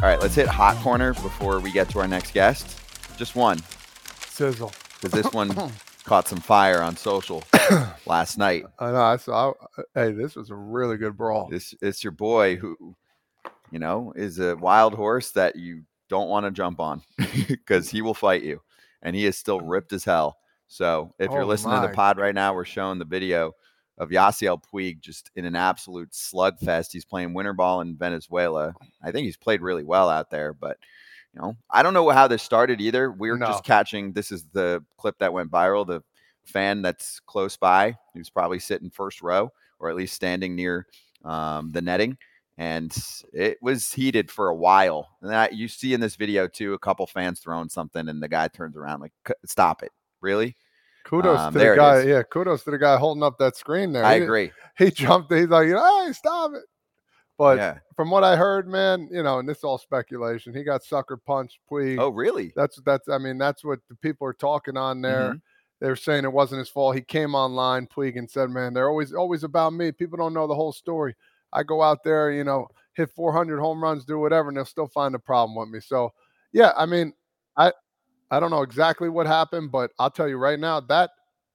All right, let's hit hot corner before we get to our next guest. Just one, Sizzle. because this one caught some fire on social last night. I know. I saw. Hey, this was a really good brawl. This it's your boy who, you know, is a wild horse that you don't want to jump on because he will fight you, and he is still ripped as hell. So if you're Oh listening to the pod right now, we're showing the video of Yasiel Puig just in an absolute slugfest. He's playing winter ball in Venezuela. I think he's played really well out there, but you know, I don't know how this started either. We're No. just catching. This is the clip that went viral. The fan that's close by, who's probably sitting first row or at least standing near um, the netting, and it was heated for a while. And that you see in this video too, a couple fans throwing something, and the guy turns around like, "Stop it, really?" Kudos Um, to the guy. Yeah, kudos to the guy holding up that screen there. I He- agree. He jumped. He's like, hey, stop it. But yeah. from what I heard, man, you know, and this is all speculation. He got sucker punched. Puig. Oh, really? That's that's. I mean, that's what the people are talking on there. Mhm. They were saying it wasn't his fault. He came online, Puig, and said, "Man, they're always always about me. People don't know the whole story. I go out there, you know, hit 400 home runs, do whatever, and they'll still find a problem with me." So, yeah, I mean, I I don't know exactly what happened, but I'll tell you right now, that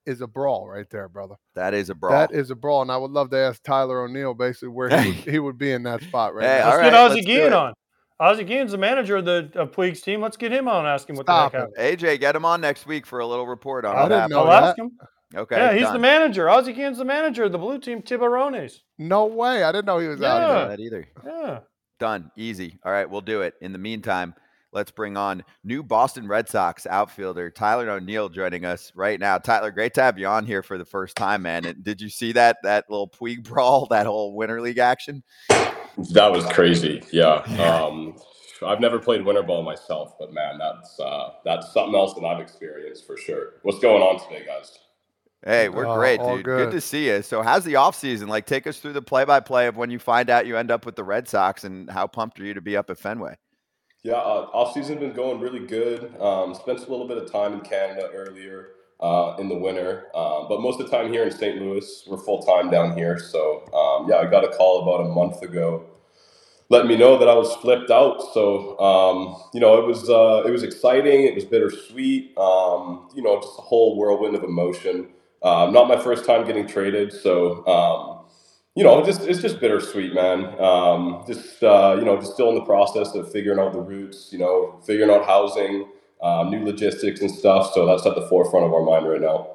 is a brawl right there, brother. That is a brawl. That is a brawl, and I would love to ask Tyler O'Neill basically where he would, he would be in that spot right Hey, now. all Let's right, get Ozzie Guillen on. Ozzie Guillen's the manager of the of Puig's team. Let's get him on and ask him what Stop the heck it. happened. AJ, get him on next week for a little report on I what didn't happened. know I'll that. ask him. Okay, yeah, he's the manager. Ozzie Guillen's the manager of the blue team Tiburones. No way! I didn't know he was out I didn't know that either. Yeah. Done. Easy. All right, we'll do it. In the meantime, let's bring on new Boston Red Sox outfielder Tyler O'Neill joining us right now. Tyler, great to have you on here for the first time, man. And did you see that that little Puig brawl, that whole Winter League action? That was crazy. Yeah. Um, I've never played winter ball myself, but man, that's uh, that's something else that I've experienced for sure. What's going on today, guys? Hey, we're Oh, great, dude. Good. good. to see you. So, how's the off season? Like, take us through the play by play of when you find out you end up with the Red Sox, and how pumped are you to be up at Fenway? Yeah, uh, off season has been going really good. Um, spent a little bit of time in Canada earlier uh, in the winter, um, but most of the time here in St. Louis, we're full time down here. So um, yeah, I got a call about a month ago, letting me know that I was flipped out. So um, you know, it was uh, it was exciting. It was bittersweet. Um, you know, just a whole whirlwind of emotion. Uh, not my first time getting traded, so um, you know, just it's just bittersweet, man. Um, just uh, you know, just still in the process of figuring out the routes. You know, figuring out housing, um, new logistics and stuff. So that's at the forefront of our mind right now.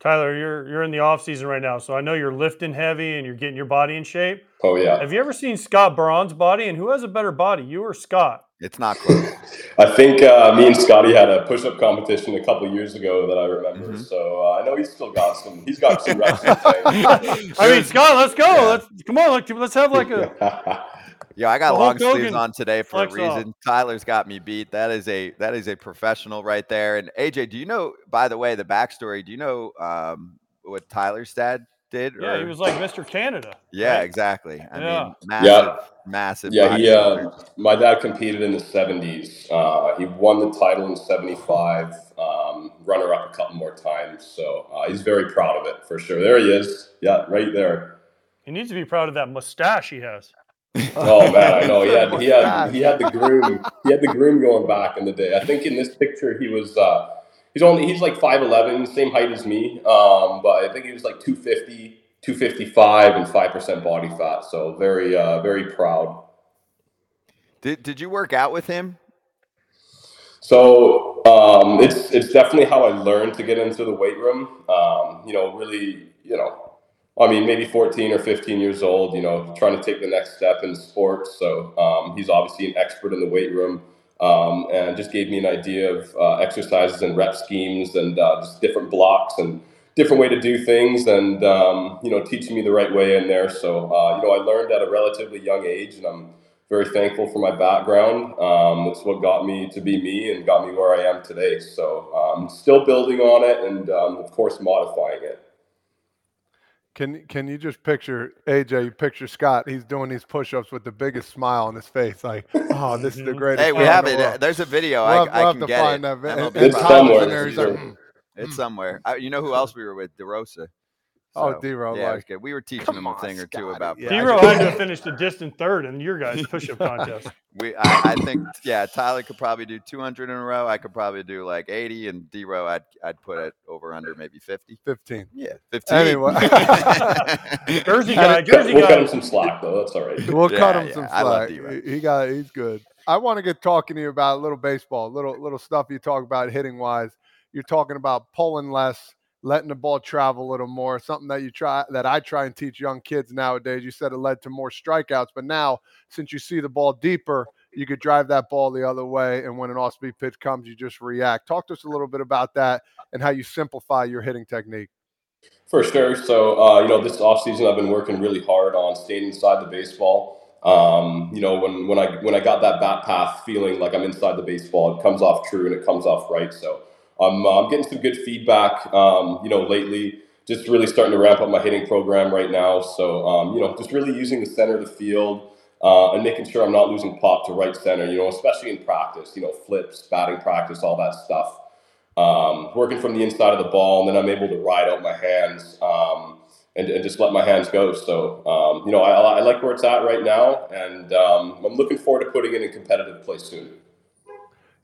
Tyler, you're you're in the off season right now, so I know you're lifting heavy and you're getting your body in shape. Oh yeah. Have you ever seen Scott Braun's body, and who has a better body, you or Scott? It's not close. I think uh, me and Scotty had a push-up competition a couple years ago that I remember. Mhm. So uh, I know he's still got some. He's got some reps. in the I mean, Scott, let's go. Yeah. Let's come on. Let's, let's have like a. tank. Yeah, I got The long Hulk sleeves on today for a flex off. reason. Tyler's got me beat. That is a that is a professional right there. And AJ, do you know? By the way, the backstory. Do you know um, what Tyler's dad did? Yeah, he was like Mr. Canada. Yeah, right? exactly. I Yeah. mean, massive, Yeah. massive. Yeah, he. Uh, my dad competed in the '70s. Uh, he won the title in '75. Um, runner up a couple more times. So uh, he's very proud of it for sure. There he is. Yeah, right there. He needs to be proud of that mustache he has. Oh man, I know. He had he had he had the groom he had the groom going back in the day. I think in this picture he was uh, he's only he's like 5'11", same height as me. Um, but I think he was like 250, 255 and five percent body fat. So very uh, very proud. Did Did you work out with him? So um, it's it's definitely how I learned to get into the weight room. Um, you know, really, you know, I mean, maybe 14 or 15 years old. You know, trying to take the next step in sports. So um, he's obviously an expert in the weight room, um, and just gave me an idea of uh, exercises and rep schemes and uh, just different blocks and different way to do things, and um, you know, teaching me the right way in there. So uh, you know, I learned at a relatively young age, and I'm very thankful for my background. Um, it's what got me to be me and got me where I am today. So um, still building on it, and um, of course, modifying it. Can can you just picture AJ? You picture Scott. He's doing these push-ups with the biggest smile on his face, like, "Oh, this is the greatest." Hey, we have it. world." There's a video. We'll I, have- I we'll can to get find it. that vi- MLB and- and Live. Tyler's somewhere, in there, like, "Mm." It's somewhere. I, you know who else we were with? DeRosa. Oh, So, D-Ro, Yeah, was like, good. We were teaching him a on, thing or two about. Yeah, Hero practice. had to have finished a distant third in your guys' push-up contest. We, I, I think, yeah, Tyler could probably do 200 in a row. I could probably do like 80, and D-Ro, I'd, I'd put it over under maybe 50. Fifteen. Yeah, 15. Anyway. Jersey guy, Jersey We'll cut him some slack though. That's all right. We'll cut Yeah, him some yeah, I love slack. D-Ro. He he got he's good. I want to get talking to you about a little baseball, little little stuff you talk about hitting wise. You're talking about pulling less, letting the ball travel a little more. Something that you try that I try and teach young kids nowadays. You said it led to more strikeouts, but now since you see the ball deeper, you could drive that ball the other way, and when an off-speed pitch comes, you just react. Talk to us a little bit about that and how you simplify your hitting technique. For sure. So, uh, you know, this offseason I've been working really hard on staying inside the baseball. Um, you know, when, when I when I got that bat path feeling like I'm inside the baseball, it comes off true and it comes off right. So I'm, uh, I'm getting some good feedback, um, you know, lately. Just really starting to ramp up my hitting program right now. So, um, you know, just really using the center of the field uh, and making sure I'm not losing pop to right center, you know, especially in practice, you know, flips, batting practice, all that stuff um, working from the inside of the ball, and then I'm able to ride out my hands um, and, and just let my hands go. So, um, you know, I, I like where it's at right now, and um, I'm looking forward to putting it in competitive play soon.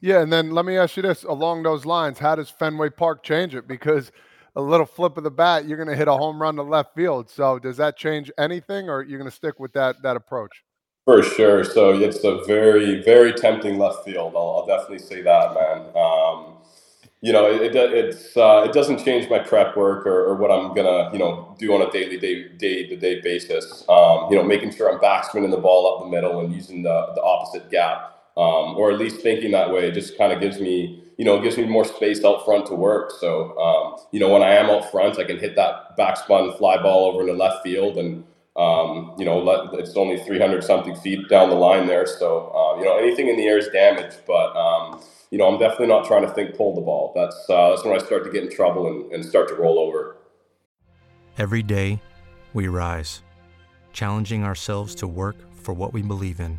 Yeah, and then let me ask you this: along those lines, how does Fenway Park change it? Because a little flip of the bat, you're going to hit a home run to left field. So does that change anything, or you're going to stick with that that approach? For sure. So it's a very, very tempting left field. I'll, I'll definitely say that, man. Um, you know, it, it it's uh, it doesn't change my prep work or, or what I'm gonna you know do on a daily day day to day basis. Um, you know, making sure I'm backspinning the ball up the middle and using the the opposite gap, um, or at least thinking that way. Just kind of gives me you know gives me more space out front to work. So um, you know, when I am out front, I can hit that backspun fly ball over into left field and. Um, you know, let, it's only 300 something feet down the line there. So, uh, you know, anything in the air is damage, but, um, you know, I'm definitely not trying to think pull the ball. That's, uh, that's when I start to get in trouble and, and start to roll over. Every day, we rise, challenging ourselves to work for what we believe in.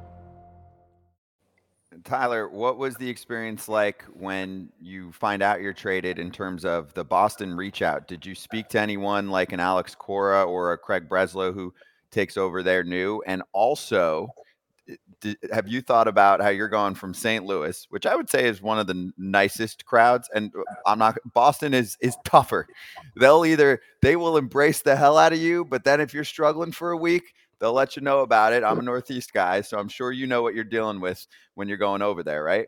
Tyler, what was the experience like when you find out you're traded in terms of the Boston reach out? Did you speak to anyone like an Alex Cora or a Craig Breslow who takes over there new? And also, did, have you thought about how you're going from St. Louis, which I would say is one of the nicest crowds, and uh, I'm not Boston is is tougher. They'll either they will embrace the hell out of you, but then if you're struggling for a week, they'll let you know about it. I'm a Northeast guy, so I'm sure you know what you're dealing with when you're going over there, right?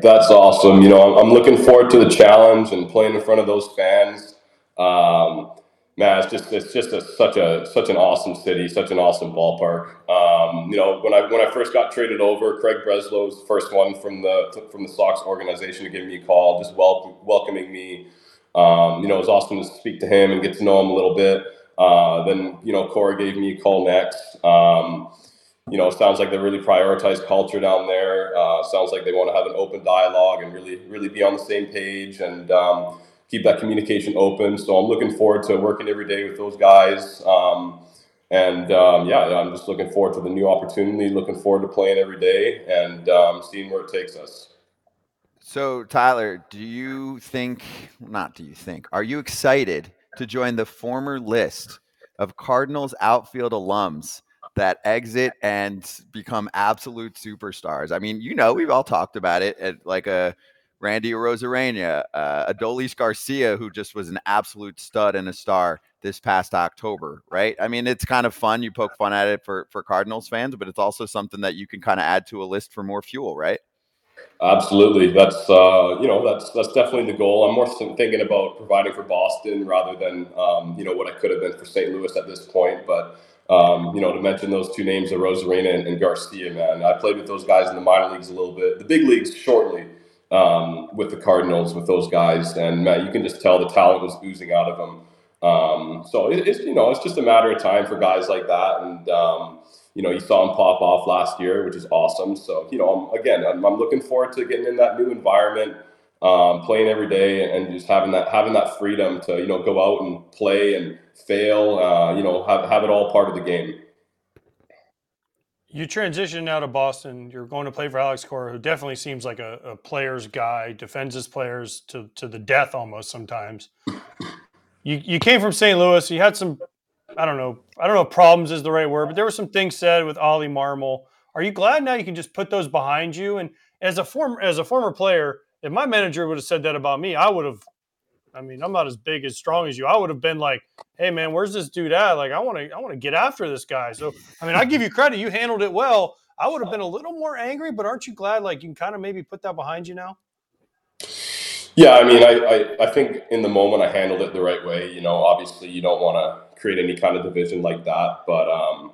That's awesome. You know, I'm, looking forward to the challenge and playing in front of those fans. Um, man, it's just it's just a, such a such an awesome city, such an awesome ballpark. Um, you know, when I when I first got traded over, Craig Breslow was the first one from the from the Sox organization to give me a call, just wel- welcoming me. Um, you know, it was awesome to speak to him and get to know him a little bit. Uh, then you know, Cora gave me a call next. Um, you know, sounds like they really prioritize culture down there. Uh, sounds like they want to have an open dialogue and really, really be on the same page and um, keep that communication open. So I'm looking forward to working every day with those guys. Um, and um, yeah, I'm just looking forward to the new opportunity. Looking forward to playing every day and um, seeing where it takes us. So, Tyler, do you think, not do you think, are you excited to join the former list of Cardinals outfield alums that exit and become absolute superstars? I mean, you know, we've all talked about it at like a Randy Arozarena, uh, Adolis Garcia, who just was an absolute stud and a star this past October, right? I mean, it's kind of fun. You poke fun at it for for Cardinals fans, but it's also something that you can kind of add to a list for more fuel, right? Absolutely, that's uh, you know that's that's definitely the goal. I'm more thinking about providing for Boston rather than um, you know what I could have been for St. Louis at this point. But um, you know, to mention those two names, Arozarena and, and, Garcia, man, I played with those guys in the minor leagues a little bit, the big leagues shortly um, with the Cardinals with those guys, and man, you can just tell the talent was oozing out of them. Um, so it, it's you know it's just a matter of time for guys like that, and um, you know you saw him pop off last year, which is awesome. So you know I'm, again I'm, I'm looking forward to getting in that new environment, um, playing every day, and just having that having that freedom to you know go out and play and fail, uh, you know have have it all part of the game. You transition out of Boston. You're going to play for Alex Cora, who definitely seems like a, a player's guy, defends his players to to the death almost sometimes you you came from St. Louis. You had some, I don't know, I don't know, if problems is the right word, but there were some things said with Oli Marmol. Are you glad now you can just put those behind you? And as a former as a former player, if my manager would have said that about me, I would have. I mean, I'm not as big as strong as you. I would have been like, "Hey, man, where's this dude at? Like, I want to, I want to get after this guy." So, I mean, I give you credit. You handled it well. I would have been a little more angry, but aren't you glad? Like, you can kind of maybe put that behind you now. Yeah, I mean, I, I, I, think in the moment I handled it the right way. You know, obviously you don't want to create any kind of division like that, but um,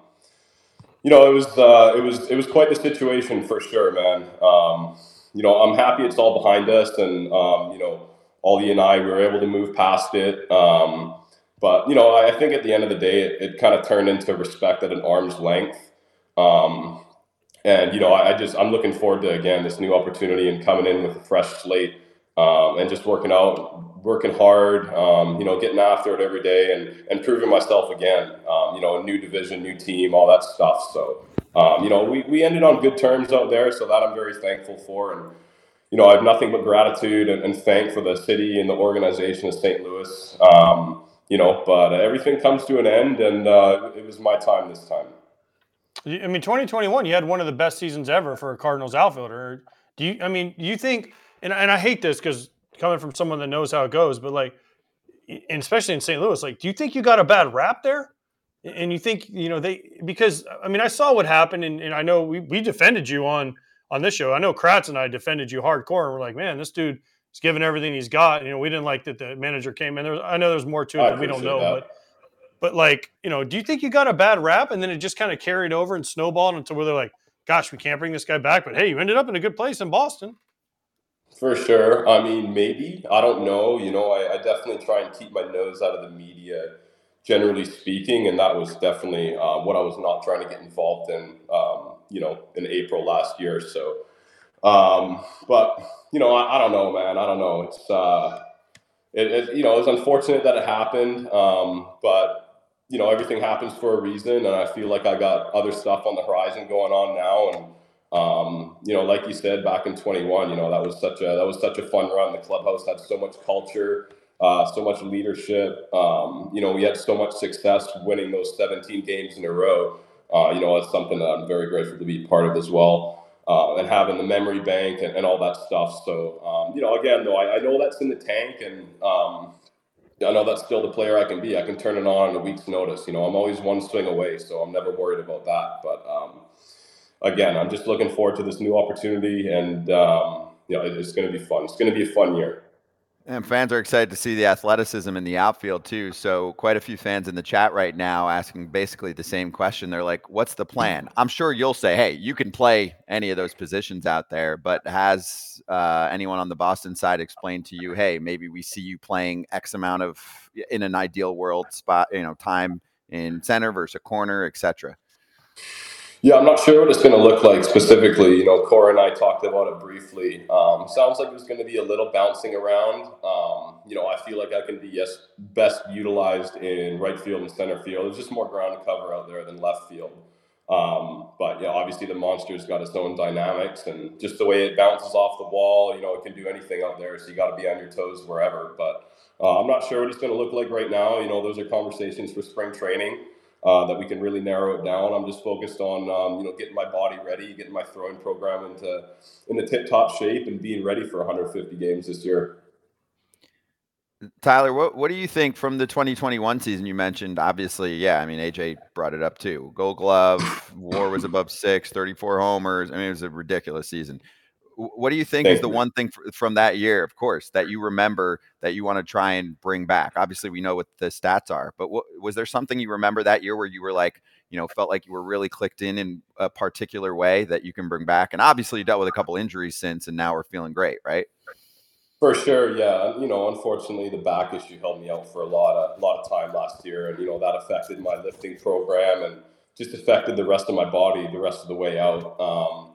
you know, it was uh, it was it was quite the situation for sure, man. Um, you know, I'm happy it's all behind us, and um, you know, Oli and I we were able to move past it. Um, but you know, I think at the end of the day, it, it kind of turned into respect at an arm's length. Um, and you know, I, I just I'm looking forward to again this new opportunity and coming in with a fresh slate um, and just working out, working hard, um, you know, getting after it every day and, and proving myself again. Um, you know, a new division, new team, all that stuff. So, um, you know, we, we ended on good terms out there, so that I'm very thankful for. And, you know, I have nothing but gratitude and, and thank for the city and the organization of St. Louis. Um, you know, but everything comes to an end, and uh, it was my time this time. I mean, 2021, you had one of the best seasons ever for a Cardinals outfielder. Do you? I mean, you think? and, and I hate this because coming from someone that knows how it goes, but like, and especially in St. Louis, like, do you think you got a bad rap there? And you think, you know, they, because uh, I mean, I saw what happened and, and I know we, we defended you on, on this show. I know Kratz and I defended you hardcore. And we're like, man, this dude is giving everything he's got. You know, we didn't like that the manager came in there. I know there's more to it oh, that we don't know, that. but, but like, you know, do you think you got a bad rap and then it just kind of carried over and snowballed until where they're like, gosh, we can't bring this guy back, but hey, you ended up in a good place in Boston. For sure. I mean, maybe. I don't know. You know, I, I, definitely try and keep my nose out of the media, generally speaking. And that was definitely uh, what I was not trying to get involved in, um, you know, in April last year. So, um, but, you know, I, I, don't know, man. I don't know. It's, uh, it, it, you know, it's unfortunate that it happened. Um, but, you know, everything happens for a reason. And I feel like I got other stuff on the horizon going on now. And, um, you know, like you said back in 21, you know, that was such a that was such a fun run. The clubhouse had so much culture, uh, so much leadership. Um, you know, we had so much success winning those 17 games in a row. Uh, you know, it's something that I'm very grateful to be part of as well. Uh, and having the memory bank and, and all that stuff. So, um, you know, again, though, I, I, know that's in the tank and um, I know that's still the player I can be. I can turn it on in a week's notice. You know, I'm always one swing away, so I'm never worried about that. But, um, again, I'm just looking forward to this new opportunity, and um, you know, it's going to be fun. It's going to be a fun year. And fans are excited to see the athleticism in the outfield too. So quite a few fans in the chat right now asking basically the same question. They're like, "What's the plan?" I'm sure you'll say, "Hey, you can play any of those positions out there," but has uh, anyone on the Boston side explained to you, "Hey, maybe we see you playing X amount of in an ideal world spot, you know, time in center versus a corner, etc." Yeah, I'm not sure what it's going to look like specifically. You know, Cora and I talked about it briefly. Um, sounds like there's going to be a little bouncing around. Um, you know, I feel like I can be yes, best utilized in right field and center field. There's just more ground to cover out there than left field. Um, but yeah, obviously the monster's got its own dynamics and just the way it bounces off the wall. You know, it can do anything out there, so you got to be on your toes wherever. But uh, I'm not sure what it's going to look like right now. You know, those are conversations for spring training. Uh, that we can really narrow it down. I'm just focused on um, you know getting my body ready, getting my throwing program into into tip top shape, and being ready for 150 games this year. Tyler, what what do you think from the 2021 season? You mentioned obviously, yeah. I mean, AJ brought it up too. Gold Glove, WAR was above six, 34 homers. I mean, it was a ridiculous season. What do you think Thank is the you. one thing from that year, of course, that you remember that you want to try and bring back? Obviously, we know what the stats are, but what, was there something you remember that year where you were like, you know, felt like you were really clicked in in a particular way that you can bring back? And obviously, you dealt with a couple injuries since, and now we're feeling great, right? For sure, yeah. You know, unfortunately, the back issue held me out for a lot of lot of time last year, and you know that affected my lifting program and just affected the rest of my body the rest of the way out. Um,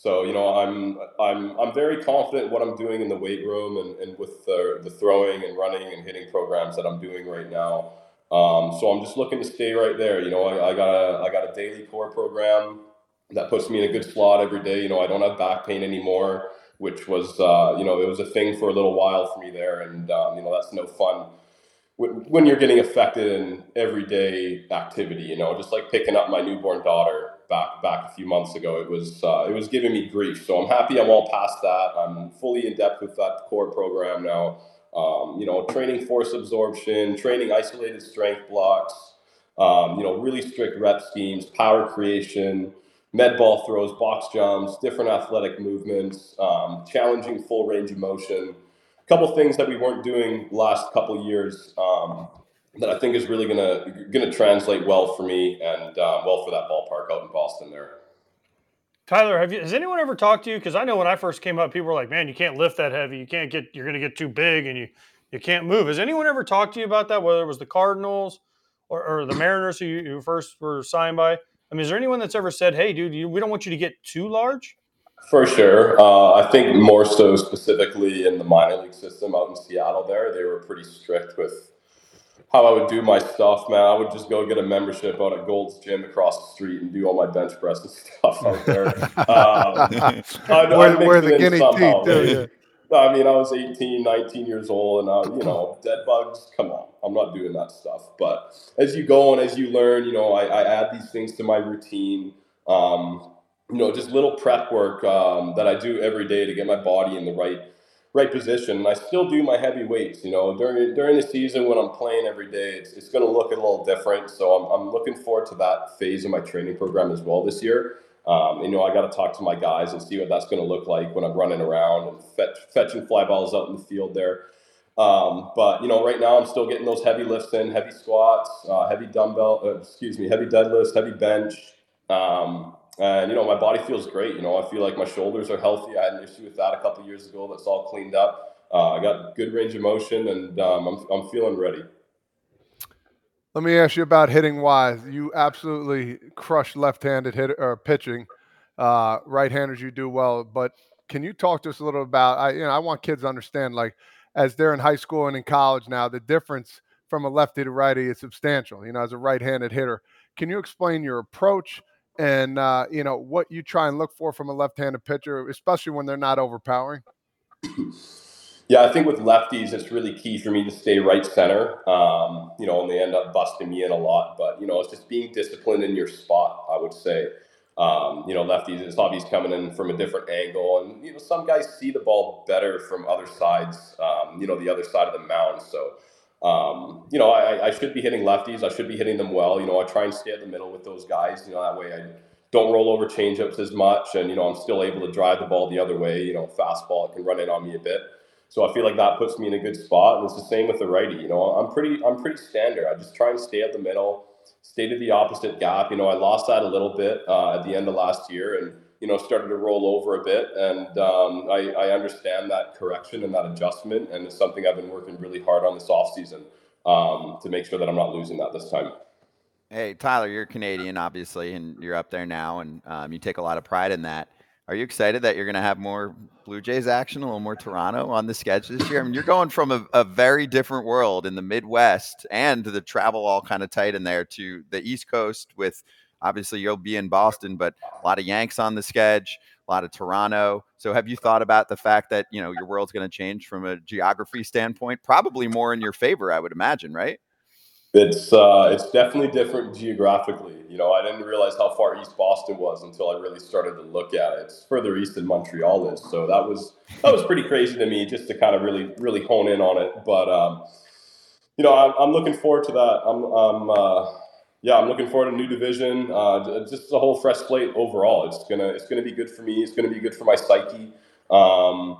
so you know, I'm I'm I'm very confident what I'm doing in the weight room and, and with the, the throwing and running and hitting programs that I'm doing right now. Um, so I'm just looking to stay right there. You know, I, I got a I got a daily core program that puts me in a good slot every day. You know, I don't have back pain anymore, which was uh, you know it was a thing for a little while for me there, and um, you know that's no fun when you're getting affected in everyday activity. You know, just like picking up my newborn daughter back back a few months ago. It was uh, it was giving me grief. So I'm happy I'm all past that. I'm fully in depth with that core program now. Um, you know, training force absorption, training isolated strength blocks. Um, you know, really strict rep schemes, power creation, med ball throws, box jumps, different athletic movements, um, challenging full range of motion. A couple things that we weren't doing last couple years um, that I think is really gonna gonna translate well for me and uh, well for that ballpark out in Boston there. Tyler, have you has anyone ever talked to you? Because I know when I first came up, people were like, "Man, you can't lift that heavy. You can't get. You're gonna get too big, and you you can't move." Has anyone ever talked to you about that? Whether it was the Cardinals or, or the Mariners who you, you, first were signed by. I mean, is there anyone that's ever said, "Hey, dude, you, we don't want you to get too large"? For sure. Uh, I think more so specifically in the minor league system out in Seattle. There, they were pretty strict with how I would do my stuff, man. I would just go get a membership out at Gold's Gym across the street and do all my bench press and stuff out there. um, I'd, where, I'd where the guinea somehow, teeth, I mean, I was 18, 19 years old, and I, you know, dead bugs. Come on, I'm not doing that stuff. But as you go and as you learn, you know, I, I add these things to my routine. Um, you know, just little prep work um, that I do every day to get my body in the right right position. And I still do my heavy weights. You know, during during the season when I'm playing every day, it's, it's going to look a little different. So I'm, I'm looking forward to that phase of my training program as well this year. Um, you know, I got to talk to my guys and see what that's going to look like when I'm running around and fetch, fetching fly balls out in the field there. Um, but you know, right now I'm still getting those heavy lifts in, heavy squats, uh, heavy dumbbell, uh, excuse me, heavy deadlifts, heavy bench. Um, and you know, my body feels great. You know, I feel like my shoulders are healthy. I had an issue with that a couple years ago. That's all cleaned up. Uh, I got good range of motion, and um, I'm I'm feeling ready. Let me ask you about hitting wise. You absolutely crush left-handed hit or pitching. Uh, right-handers you do well, but can you talk to us a little about? I you know I want kids to understand like as they're in high school and in college now, the difference from a lefty to righty is substantial. You know, as a right-handed hitter, can you explain your approach? And uh, you know what you try and look for from a left-handed pitcher, especially when they're not overpowering? Yeah, I think with lefties, it's really key for me to stay right center. Um, you know, and they end up busting me in a lot. But you know, it's just being disciplined in your spot. I would say. Um, you know, lefties, it's obvious coming in from a different angle, and you know, some guys see the ball better from other sides. Um, you know, the other side of the mound. So um, you know, I, I should be hitting lefties. I should be hitting them well. You know, I try and stay at the middle with those guys. You know, that way I don't roll over changeups as much, and you know, I'm still able to drive the ball the other way. You know, fastball it can run in on me a bit. So I feel like that puts me in a good spot. And it's the same with the righty. You know, I'm pretty I'm pretty standard. I just try and stay at the middle, stay to the opposite gap. You know, I lost that a little bit uh, at the end of last year, and you know, started to roll over a bit. And um, I, I, understand that correction and that adjustment. And it's something I've been working really hard on this offseason um, to make sure that I'm not losing that this time. Hey, Tyler, you're Canadian, obviously, and you're up there now, and um, you take a lot of pride in that. Are you excited that you're going to have more Blue Jays action, a little more Toronto on the sketch this year? I mean, you're going from a, a very different world in the Midwest and the travel all kind of tight in there to the East Coast with – Obviously, you'll be in Boston, but a lot of Yanks on the sketch, a lot of Toronto. So, have you thought about the fact that you know your world's going to change from a geography standpoint? Probably more in your favor, I would imagine, right? It's uh, it's definitely different geographically. You know, I didn't realize how far east Boston was until I really started to look at it. It's further east than Montreal is, so that was that was pretty crazy to me just to kind of really really hone in on it. But um, you know, I'm, I'm looking forward to that. I'm, I'm uh, yeah, I'm looking forward to a new division. Uh, just a whole fresh slate overall. It's gonna it's gonna be good for me. It's gonna be good for my psyche. Um,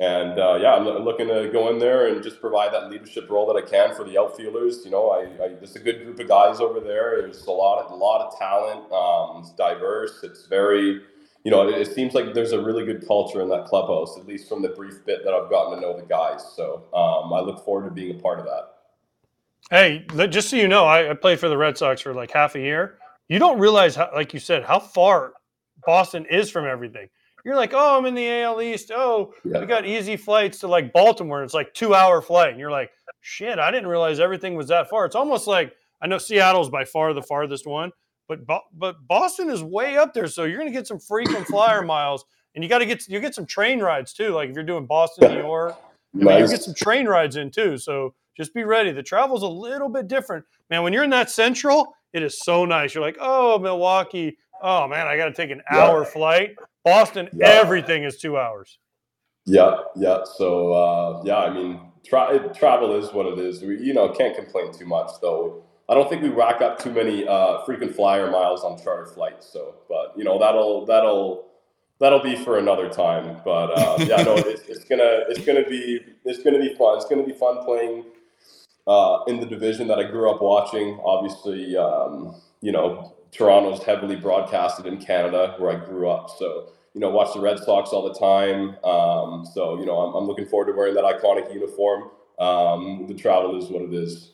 and uh, yeah, I'm looking to go in there and just provide that leadership role that I can for the outfielders. You know, I, I there's a good group of guys over there. There's a lot of a lot of talent. Um, it's diverse. It's very, you know, it, it, seems like there's a really good culture in that clubhouse. At least from the brief bit that I've gotten to know the guys. So um, I look forward to being a part of that. Hey, just so you know, I, I played for the Red Sox for like half a year. You don't realize, how, like you said, how far Boston is from everything you're like, oh, I'm in the AL East. Oh, yeah. we got easy flights to like Baltimore. It's like two hour flight. And you're like, shit, I didn't realize everything was that far. It's almost like I know Seattle's by far the farthest one, but but Boston is way up there. So you're gonna get some frequent flyer miles, and you got to get you get some train rides too. Like if you're doing Boston, New York. I mean, you get some train rides in too. So just be ready. The travel's a little bit different, man. When you're in that central, it is so nice. You're like, oh, Milwaukee. Oh man, I got to take an yeah. hour flight. Boston, yeah. everything is two hours. Yeah, yeah. So uh, yeah, I mean, tra- travel is what it is. We, you know, can't complain too much though. I don't think we rack up too many uh, frequent flyer miles on charter flights. So, but you know, that'll that'll that'll be for another time. But uh, yeah, no, it's, it's, gonna it's gonna be it's gonna be fun. It's gonna be fun playing uh, in the division that I grew up watching. Obviously, um, you know, Toronto's heavily broadcasted in Canada, where I grew up. So you know, watch the Red Sox all the time. Um, so, you know, I'm, I'm, looking forward to wearing that iconic uniform. Um, the travel is what it is.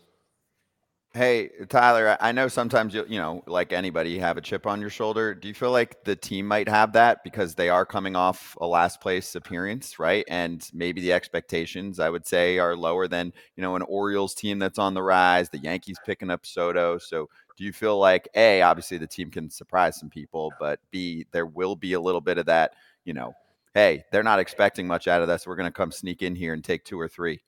Hey, Tyler, I know sometimes you you know, like anybody, have a chip on your shoulder. Do you feel like the team might have that because they are coming off a last place appearance, right? And maybe the expectations, I would say, are lower than, you know, an Orioles team that's on the rise, the Yankees picking up Soto. So do you feel like a obviously the team can surprise some people but b there will be a little bit of that you know hey they're not expecting much out of us we're going to come sneak in here and take two or three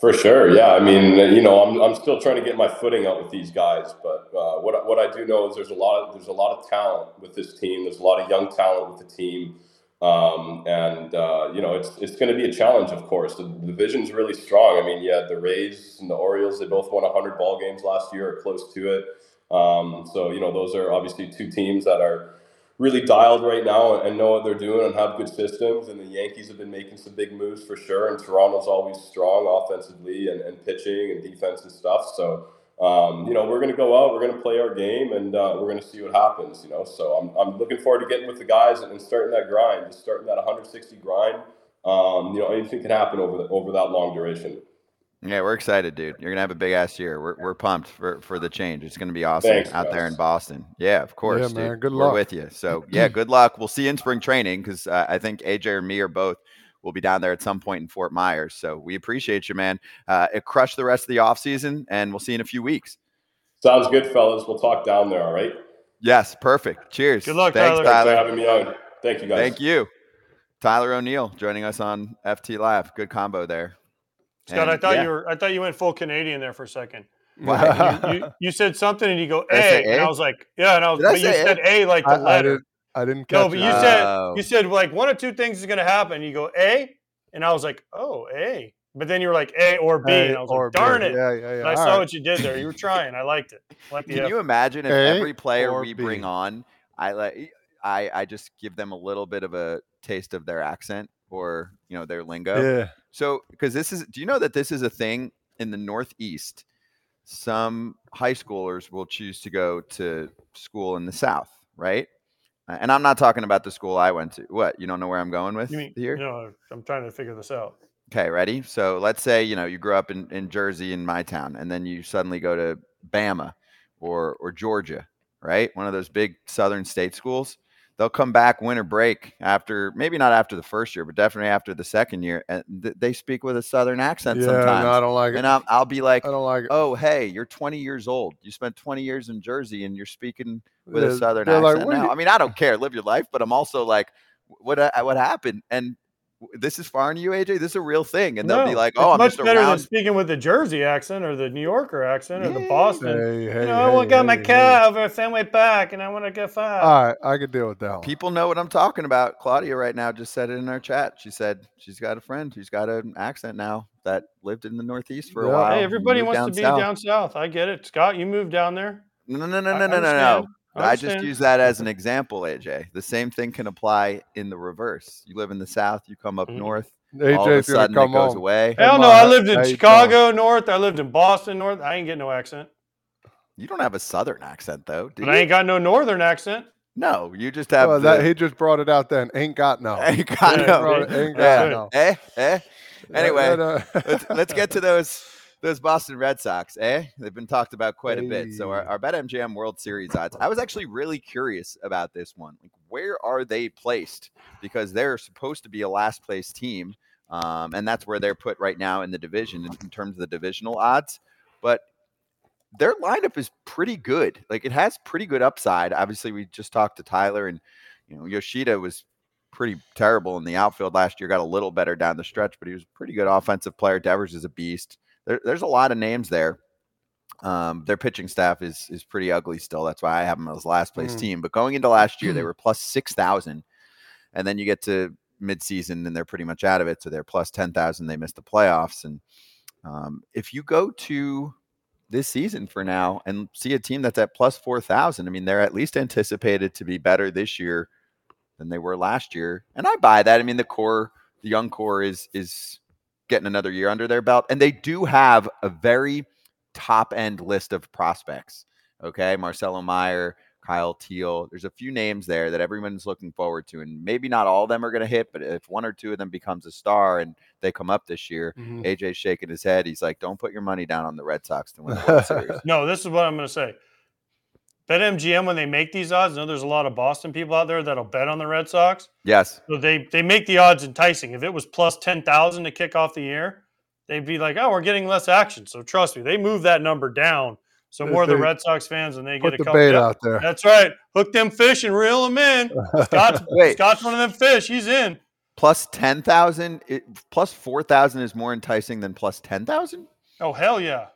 for sure yeah i mean you know i'm, I'm still trying to get my footing out with these guys but uh, what, what i do know is there's a lot of there's a lot of talent with this team there's a lot of young talent with the team um, and uh, you know, it's it's going to be a challenge, of course. The, the division's really strong. I mean, yeah, the Rays and the Orioles, they both won 100 ball games last year or close to it. Um, so you know, those are obviously two teams that are really dialed right now and know what they're doing and have good systems. And the Yankees have been making some big moves for sure. And Toronto's always strong offensively and, and pitching and defense and stuff. So um, you know, we're going to go out, we're going to play our game, and uh, we're going to see what happens. You know, so I'm, I'm looking forward to getting with the guys and, and starting that grind, just starting that 160 grind. Um, you know, anything can happen over the, over that long duration. Yeah, we're excited, dude. You're gonna have a big ass year. We're we're pumped for for the change. It's gonna be awesome Thanks, out guys. there in Boston. Yeah, of course, yeah, man. Good luck. We're with you. So yeah, good luck. We'll see you in spring training because uh, I think AJ or me or both will be down there at some point in Fort Myers. So we appreciate you, man. Uh, it crushed the rest of the off season, and we'll see you in a few weeks. Sounds good, fellas. We'll talk down there. All right. Yes, perfect. Cheers. Good luck, Thanks, Tyler. Tyler. Thanks for having me on. Thank you, guys. Thank you. Tyler O'Neill joining us on FT Live. Good combo there. Scott, and, I thought yeah. you were I thought you went full Canadian there for a second. you, you, you, said something and you go A, a, and I was like, yeah, and I was but you said A like the I, letter. I didn't, I didn't No, but you said oh. you said like one or two things is gonna happen. You go A, and I was like, oh, A. But then you were like A or b, and I was like, darn B. it. Yeah, yeah, yeah. I saw right. what you did there. You were trying. I liked it. I Can F. you imagine if a every player we B. bring on, I like, I, I just give them a little bit of a taste of their accent or you know their lingo. Yeah. So because this is, do you know that this is a thing in the Northeast? Some high schoolers will choose to go to school in the South, right? And I'm not talking about the school I went to. What you don't know where I'm going with you mean, here? No, I'm trying to figure this out. Okay, ready? So let's say, you know, you grew up in, in Jersey in my town, and then you suddenly go to Bama or or Georgia, right? One of those big southern state schools. They'll come back winter break after maybe not after the first year, but definitely after the second year, and th- they speak with a southern accent yeah, sometimes. No, I don't like it. And I'll, I'll be like, I don't like it. Oh, hey, you're 20 years old. You spent 20 years in Jersey, and you're speaking with yeah, a southern accent like, now. I mean, I don't care. Live your life, but I'm also like, what what happened? And this is foreign to you, AJ. This is a real thing, and they'll be No, like, it's "Oh, I'm much just better than speaking with the Jersey accent or the New Yorker accent or the Boston. Hey, hey, you know, I hey, want got my hey, car over at Fenway Park, and I want to get five. All right, I could deal with that one. People know what I'm talking about. Claudia right now just said it in our chat. She said she's got a friend who's got an accent now that lived in the Northeast for a while. hey, everybody wants to be south. down south. I get it, Scott. You moved down there. No, no, no, no, I no, no, no, no. Understand. I I just use that as an example, AJ. The same thing can apply in the reverse. You live in the South, you come up Mhm. north, all of a sudden it goes home. away. Hell no, I lived in how you doing? Chicago North. I lived in Boston North. I ain't get no accent, You don't have a Southern accent though, do but you? I ain't got no Northern accent. no, you just have Well, the, that, he just brought it out then. Ain't got no. Ain't got Yeah, no. Brought it- ain't got Yeah. no. Eh, eh. Anyway, That- that, uh, let's, let's get to those those Boston Red Sox. Eh, they've been talked about quite a bit. So our, Hey. our BetMGM World Series odds. I was actually really curious about this one. Like, where are they placed? Because they're supposed to be a last place team, um, and that's where they're put right now in the division in, in terms of the divisional odds. But their lineup is pretty good. Like it has pretty good upside. Obviously, we just talked to Tyler, and you know Yoshida was pretty terrible in the outfield last year. Got a little better down the stretch, but he was a pretty good offensive player. Devers is a beast. There, there's a lot of names there. Um, their pitching staff is is pretty ugly still. That's why I have them as last place Mm. team. But going into last year, they were plus six thousand, and then you get to midseason and they're pretty much out of it. So they're plus ten thousand. They missed the playoffs, and um, if you go to this season for now and see a team that's at plus 4,000. I mean, they're at least anticipated to be better this year than they were last year. And I buy that. I mean, the core, the young core is is getting another year under their belt and they do have a very top end list of prospects. Okay? Marcelo Meyer, Kyle Teel. There's a few names there that everyone's looking forward to and maybe not all of them are going to hit, but if one or two of them becomes a star and they come up this year, mhm. AJ's shaking his head. He's like, "Don't put your money down on the Red Sox to win the World Series." No, this is what I'm going to say. BetMGM when they make these odds, I know there's a lot of Boston people out there that'll bet on the Red Sox. Yes, So they they make the odds enticing. If it was plus ten thousand to kick off the year, they'd be like, "Oh, we're getting less action." So trust me, they move that number down. So If more of the Red Sox fans, and they Put get a the couple. bait out there. That's right. Hook them fish and reel them in. Scott's, Wait. Scott's one of them fish. He's in. plus ten thousand, plus four thousand is more enticing than plus ten thousand. Oh hell yeah,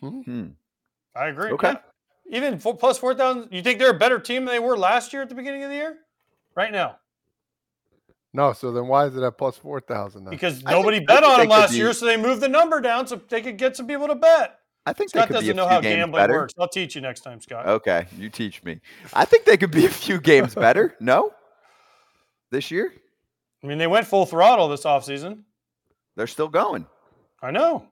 Hmm. I agree. Okay. Yeah. Even four, plus four thousand. You think they're a better team than they were last year at the beginning of the year? Right now, no, so then why is it at plus 4,000 then? because nobody think- bet on them last be- year, so they moved the number down so they could get some people to bet. I think Scott they could be a doesn't know few how gambling better. works. I'll teach you next time, Scott. Okay, you teach me. I think they could be a few games better. No, this year I mean, they went full throttle this offseason. they're still going. I know.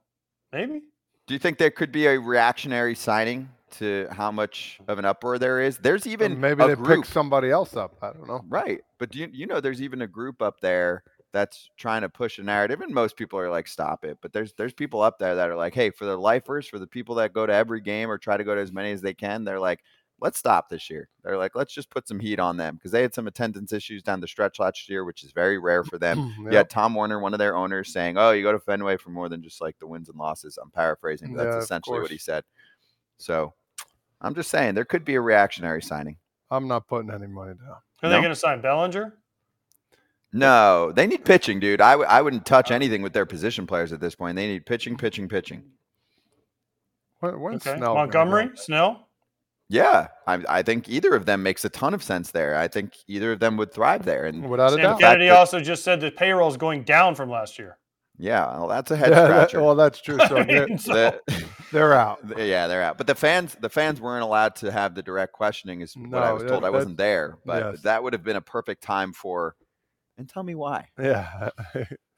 Maybe. Do you think there could be a reactionary signing to how much of an uproar there is? There's even maybe a they group. pick somebody else up. I don't know. Right. But do you, you know there's even a group up there that's trying to push a narrative and most people are like stop it. But there's there's people up there that are like, "Hey, for the lifers, for the people that go to every game or try to go to as many as they can, they're like, let's stop this year. They're like, let's just put some heat on them because they had some attendance issues down the stretch last year, which is very rare for them. You Yep. had Tom Werner, one of their owners, saying, "Oh, you go to Fenway for more than just like the wins and losses." I'm paraphrasing. But Yeah, that's essentially what he said. So, I'm just saying there could be a reactionary signing. I'm not putting any money down. Are No? they going to sign Bellinger? No, they need pitching, dude. I w- I wouldn't touch oh. anything with their position players at this point. They need pitching, pitching, pitching. When, when's Okay. Snell Montgomery? Snell? Yeah, I, I think either of them makes a ton of sense there. I think either of them would thrive there. And Without a Sam doubt. Kennedy that- also just said the payroll is going down from last year. Yeah, well, that's a head Yeah, that- scratcher. well, that's true. So they're, so- The- they're out. the- yeah, they're out. But the fans, the fans weren't allowed to have the direct questioning. Is what I No, was that- told. I wasn't there, but yes. that would have been a perfect time for. And tell me why. Yeah.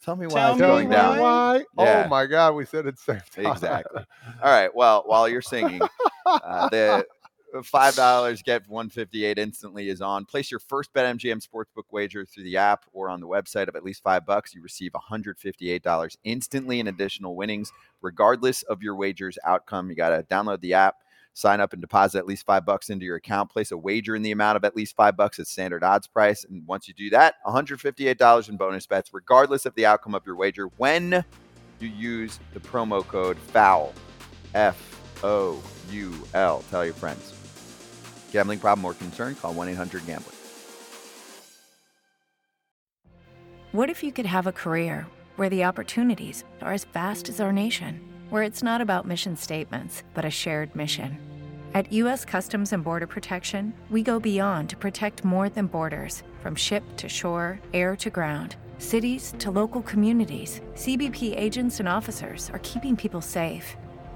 Tell me why Tell it's me going down. Why? Yeah. Oh my God, we said it same time. Exactly. All right. Well, while you're singing, uh, the Uh, five dollars get one fifty eight instantly is on. Place your first BetMGM sportsbook wager through the app or on the website of at least five bucks. You receive one hundred fifty eight dollars instantly in additional winnings, regardless of your wager's outcome. You got to download the app. Sign up and deposit at least five bucks into your account. Place a wager in the amount of at least five bucks at standard odds price. And once you do that, $158 in bonus bets, regardless of the outcome of your wager, when you use the promo code FOUL. F O U L. Tell your friends. Gambling problem or concern? Call 1 800 Gambler. What if you could have a career where the opportunities are as vast as our nation, where it's not about mission statements, but a shared mission? At U.S. Customs and Border Protection, we go beyond to protect more than borders from ship to shore, air to ground, cities to local communities. CBP agents and officers are keeping people safe.